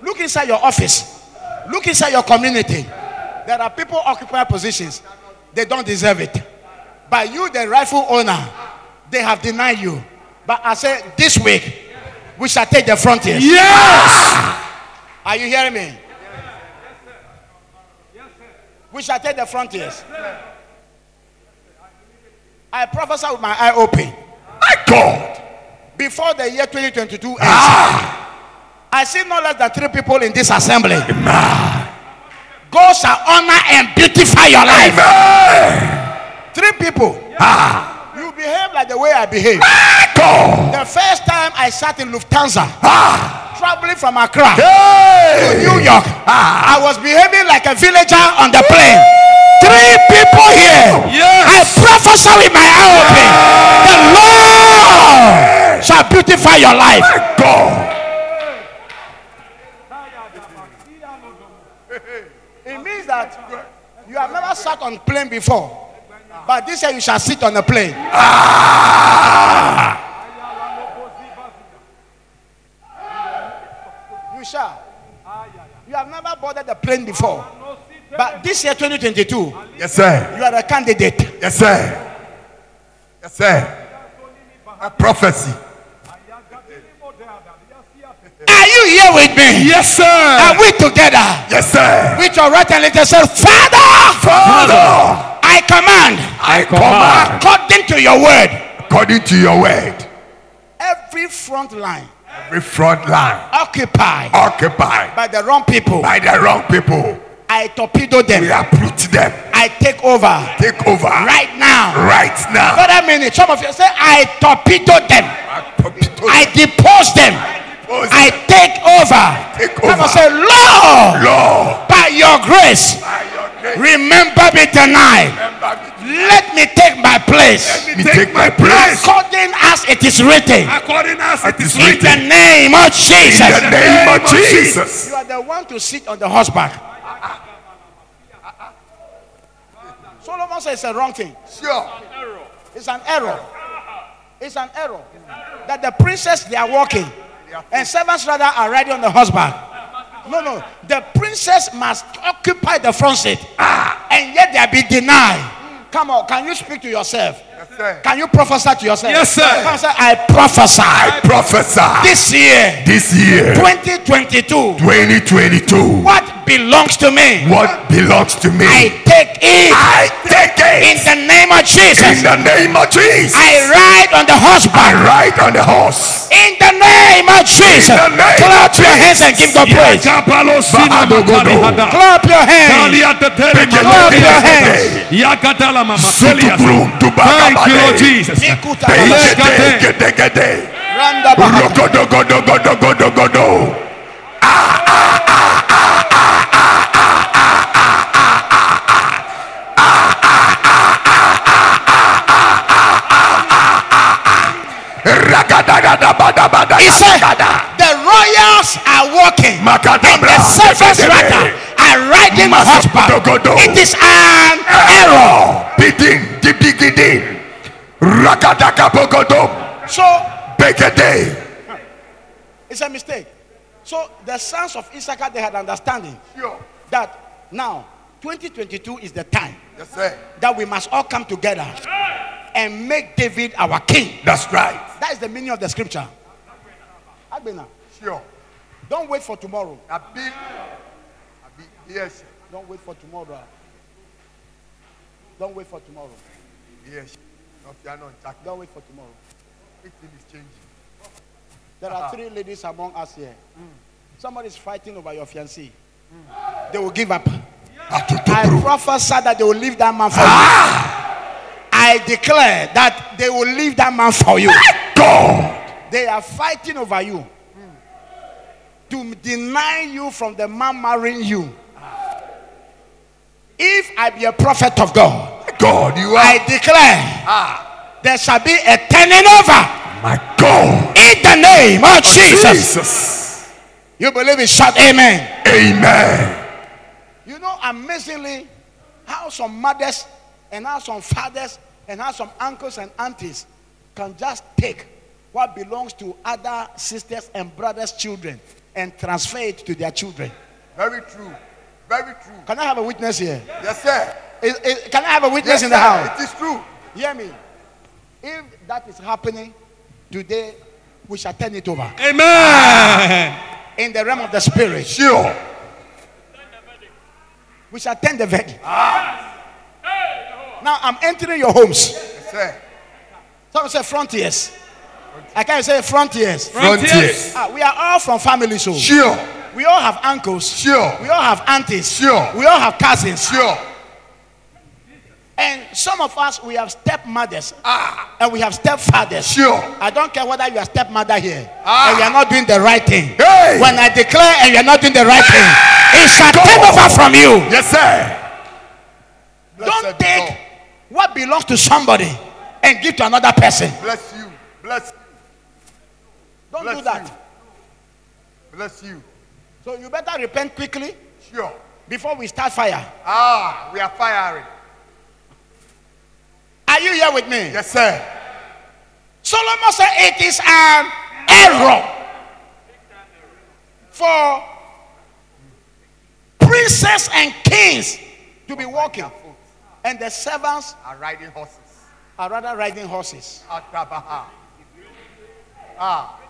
Look inside your office. Look inside your community. There are people occupying positions. They don't deserve it. But you, the rightful owner, they have denied you. But I say this week, we shall take the frontiers. Yes. Are you hearing me? Yes, sir. We shall take the frontiers. I prophesy with my eye open. My God. Before the year 2022 ends, ah! I see no less than three people in this assembly. Amen. God shall honor and beautify your life. Amen. Three people. You behave like the way I behave. The first time I sat in Lufthansa, Ah. traveling from Accra to New York, I was behaving like a villager on the plane. Three people here. Yes. I prophesy with my eye open. The Lord shall beautify your life. It means that you have never sat on plane before. But this year you shall sit on a plane. Ah! You shall. You have never boarded the plane before. But this year 2022, Yes, sir. you are a candidate. Yes, sir. Yes, sir. A prophecy. Are you here with me? Yes, sir. Are we together? Yes, sir. With your right hand, let us say, Father, Father, I command, I command according to your word, according to your word, every front line every front line occupied occupied by the wrong people, by the wrong people, I torpedo them. we uproot them. I take over Take over right now. right now. Wait a minute. Some of you say, I torpedo them. i, Torpedo I depose them. I take over. Take Come over. say, Lord, Lord, by your grace, by your grace, remember me tonight. Let me take my place. Let me take my place. According as it is written. According as it is written. In the written. name of Jesus. In the name of Jesus. You are the one to sit on the horseback. Solomon says it's a wrong thing. Sure. It's an error. It's an error. That the princess they are walking and servants rather are riding on the horseback. No, no. The princess must occupy the front seat. Ah, And yet they are denied. Come on, can you speak to yourself? Yes. Can you prophesy to yourself? Yes, sir. Come on, say, I prophesy I prophesy this year, this year, 2022, 2022, what belongs to me, what belongs to me, I take it I take it. in the name of Jesus. in the name of Jesus. I ride on the I ride on the horse. in the name of Jesus. In the name Clap of your hands and give God praise. Yakapalo sina Bahadogodo. makali. Clap your hands. Clap your hands. Yakatala mama Sutubrum Thank you, Lord. Jesus. He said, the royals are walking. And the servants rather are riding horseback. Masokodogodo. It is an error. Error. Bidin, dibigidin. Ragadakabogodo. So Begede. it's a mistake. So the sons of Issachar they had understanding Sure. that now 2022 is the time Yes, sir. that we must all come together and make David our king. That's right. That is the meaning of the scripture. Agbena, Sure. don't wait for tomorrow. Abi. Abi. Yes. Don't wait for tomorrow. Don't wait for tomorrow. Yes. No, are not Jack. Don't wait for tomorrow. Everything is changing. There are ah. three ladies among us here. Mm. Somebody is fighting over your fiancé. Mm. They will give up. I prophesy that they will leave that man for you. Ah! I declare that they will leave that man for you. God. They are fighting over you mm. to deny you from the man marrying you. Ah. If I be a prophet of God, God, you are I declare ah. there shall be a turning over my God. in the name of Jesus. Jesus. You believe it? Shout amen. Amen. You know, amazingly, how some mothers and how some fathers and how some uncles and aunties can just take what belongs to other sisters and brothers' children and transfer it to their children. Very true. Very true. Can I have a witness here? Yes, sir. Is- is- can I have a witness Yes, in the sir. house? It is true. Hear me. If that is happening today, we shall turn it over Amen. in the realm of the spirit. Sure. We shall turn the verdict. Now I'm entering your homes. Yes, sir. Someone say frontiers. I can't say frontiers. Frontiers. Ah, we are all from families. So Sure. we all have uncles. Sure. We all have aunties. Sure. We all have cousins. Sure. And some of us we have stepmothers. And we have stepfathers. Sure. I don't care whether you are stepmother here and you are not doing the right thing. Hey. When I declare and you are not doing the right thing, it shall Go. take over from you. Yes, sir. Don't take God. what belongs to somebody and give to another person. Bless you. Bless you. Don't Bless do that. you. Bless you. So you better repent quickly Sure. before we start fire. Ah, we are firing. Are you here with me? Yes, sir. Solomon said it is an error for princes and kings to be walking, and the servants Are riding horses. are rather riding horses. Ah.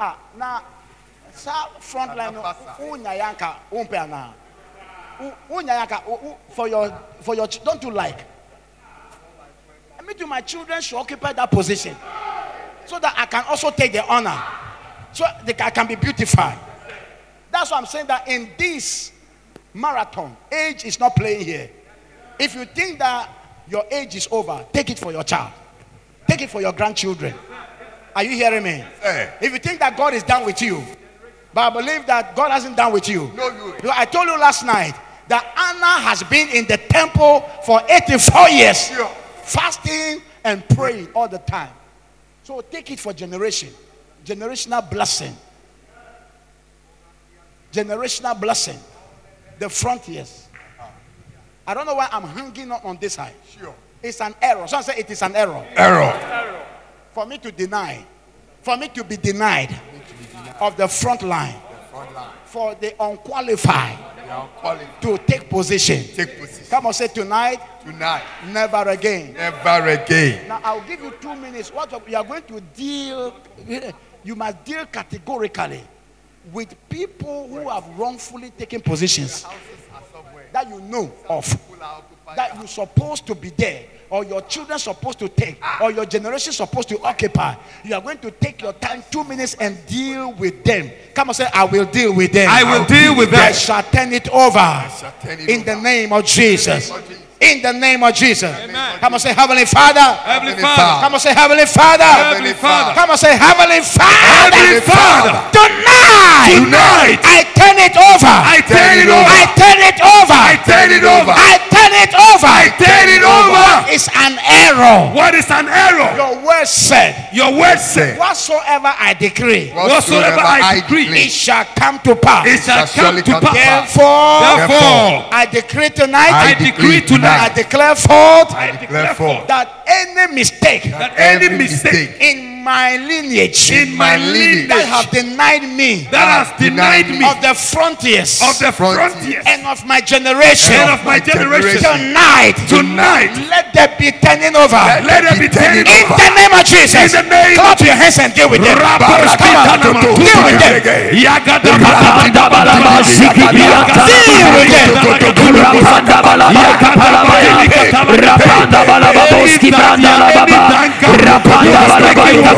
Ah, now, sa front line no, Anapasa. unya yanka umpe ana. Unya yanka u- u- for your for your don't you like? Mean, to my children should occupy that position, so that I can also take the honor, so they can, I can be beautified. That's why I'm saying that in this marathon, age is not playing here. If you think that your age is over, take it for your child, take it for your grandchildren. Are you hearing me? Sir. If you think that God is done with you, but I believe that God hasn't done with you. No, you. I told you last night that Anna has been in the temple for 84 years, Sure. Fasting and praying all the time. So take it for generation, generational blessing, generational blessing, the frontiers. I don't know why I'm hanging on, on this side. Sure. It's an error. Someone say it is an error Error. for me to deny, for me to be denied of the front line, Front line. for the unqualified Calling to take position. take position Come on, say tonight, tonight. never again. Never again. Now I'll give you two minutes. What you are going to deal, you must deal categorically with people who have wrongfully taken positions Houses are somewhere. that you know of, People are occupied. that you're supposed to be there, or your children supposed to take, or your generation supposed to occupy. You are going to take your time, two minutes, and deal with them. Come and say, I will deal with them. I will deal with them. I shall turn it over shall turn it in the name of Jesus. Name of Jesus. In the name of Jesus. Amen. Come on, say, Heavenly Father. Heavenly Heavenly Father. Come on, say, Heavenly Father. Heavenly Father. Come on, say, Heavenly Father. Heavenly Father. Tonight, Tonight. I turn it over. I turn it over. I turn it over. I turn it over. I turn it over. I turn it over. It's an error. What is an error? Your word said, Your word said, whatsoever I decree, Whatsoever I decree, it shall come to pass. it shall shall come to pass. Therefore, Therefore, I decree tonight, I I decree decree I declare forth I declare forth that any mistake that any mistake mistake in my lineage in my lineage that have denied me that has denied me of the frontiers of the Frontiers. and of my generation and of my generation tonight, tonight, let there be turning over. let it be turned in over. the name of Jesus, In the name clap your hands and deal with them. Come on, deal with them. Deal with the front line. Overrule. Override. Overturn. Overturn. Override. And overrule.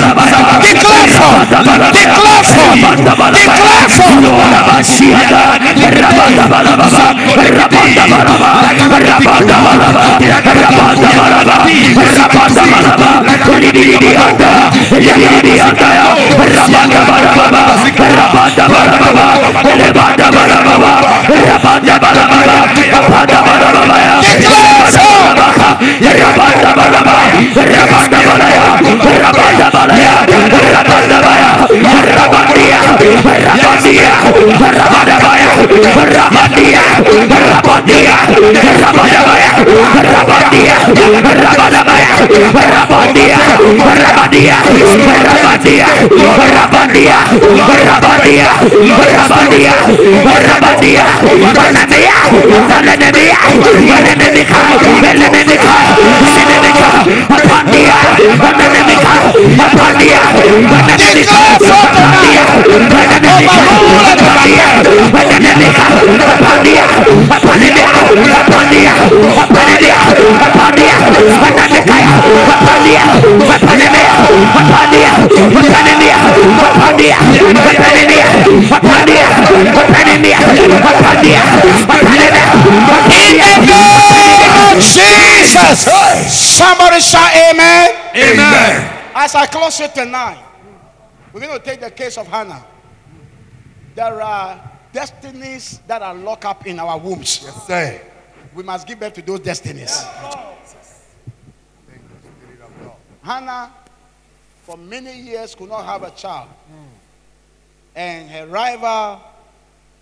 Declare for. Declare for. Declare for. Declare 来呀。For. Declare for tonight. Overrule and overturn. In the name of Jesus. Somebody shout amen. Amen. As I close it tonight, we're going to take the case of Hannah. There are destinies that are locked up in our wombs. Yes, sir. We must give birth to those destinies. Hannah, for many years, could not have a child. And her rival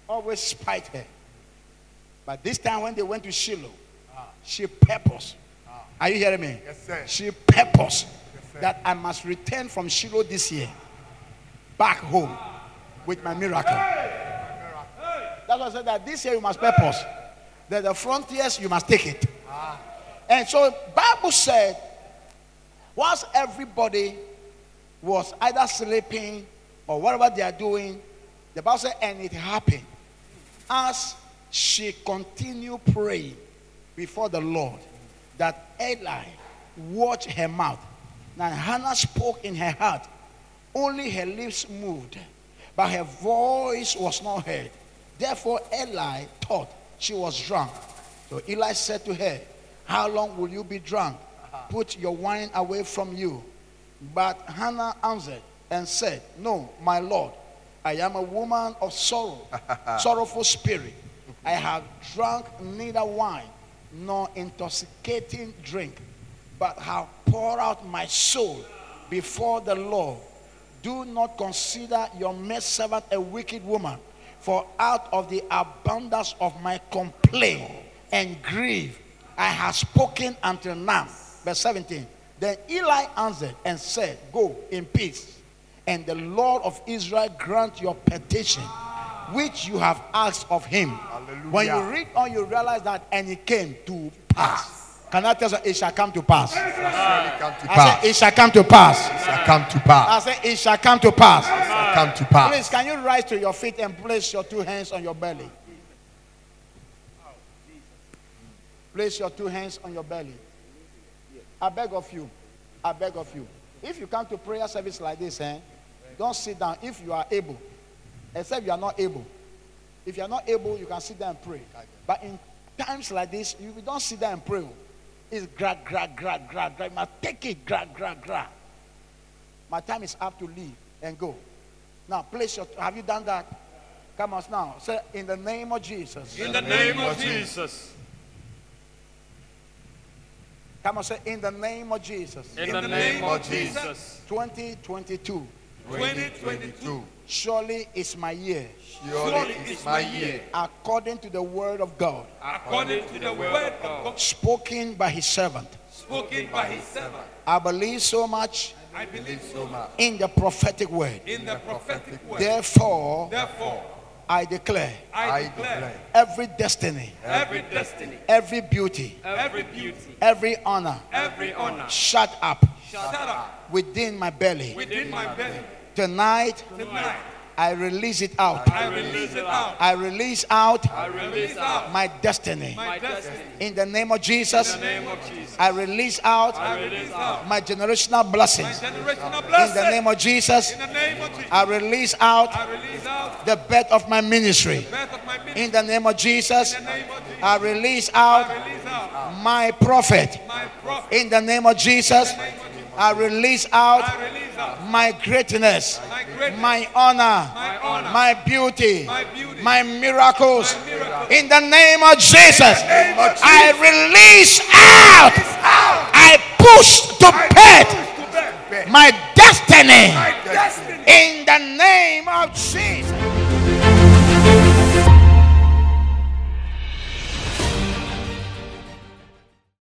always spite her. But this time, when they went to Shiloh, she purposed. Are you hearing me? Yes, sir. She purposed that I must return from Shiloh this year back home with my miracle. That's why I said that this year you must purpose. That the frontiers you must take it. And so Bible said, whilst everybody was either sleeping or whatever they are doing, the Bible said, and it happened as she continued praying before the Lord that Eli watched her mouth. Now Hannah spoke in her heart. Only her lips moved, but her voice was not heard. Therefore Eli thought she was drunk. So Eli said to her, How long will you be drunk? Put your wine away from you. But Hannah answered and said, No, my Lord, I am a woman of sorrow, sorrowful spirit. I have drunk neither wine nor intoxicating drink, but have poured out my soul before the Lord. Do not consider your maidservant a wicked woman, for out of the abundance of my complaint and grief I have spoken until now. Verse 17. Then Eli answered and said, Go in peace, and the Lord of Israel grant your petition, which you have asked of him. When you read on, you realize that, and it came to pass. Can I tell you, it shall come to pass? It Shall come to I pass. said, it shall come to pass. Shall come to pass. I said, it shall come to pass. Shall come to pass. Please, can you rise to your feet and place your two hands on your belly? Place your two hands on your belly. I beg of you. I beg of you. If you come to prayer service like this, eh, don't sit down if you are able. Except you are not able. If you are not able, you can sit down and pray. But in times like this, you don't sit down and pray. It's gra, gra, gra, gra, gra. You must take it, gra, gra, gra. My time is up to leave and go. Now, place your. Have you done that? Come on now. Say, in the name of Jesus. In the name of Jesus. Come on, say, in the name of Jesus. In the name of Jesus. 2022. 2022. Surely is my year. Surely is my year. According to the word of God. According to the word of God Spoken by his servant. spoken by his servant. I believe so much I believe So much. in the prophetic word. in the prophetic word. Therefore, Therefore, I declare I I declare declare every destiny, every destiny, every beauty, every beauty, every honor every honor shut up shut up within my belly. within my belly. Tonight, Tonight, I release it out. I release it out. I release out I release out my destiny. my destiny. In the name of Jesus, In the name of Jesus, I release out I release out my generational blessings. generational In blessing. the name of Jesus, In the name of Jesus, I release out I release out the birth of my ministry. birth of my ministry. In the name of Jesus, In the name of Jesus, I release out I release out my prophet. my prophet. In the name of Jesus, I release out I release out my greatness, my greatness, my honor, my honor, my beauty, my beauty, miracles. my. In the name of Jesus, I release out. I push to bed my destiny. My destiny. In the name of Jesus.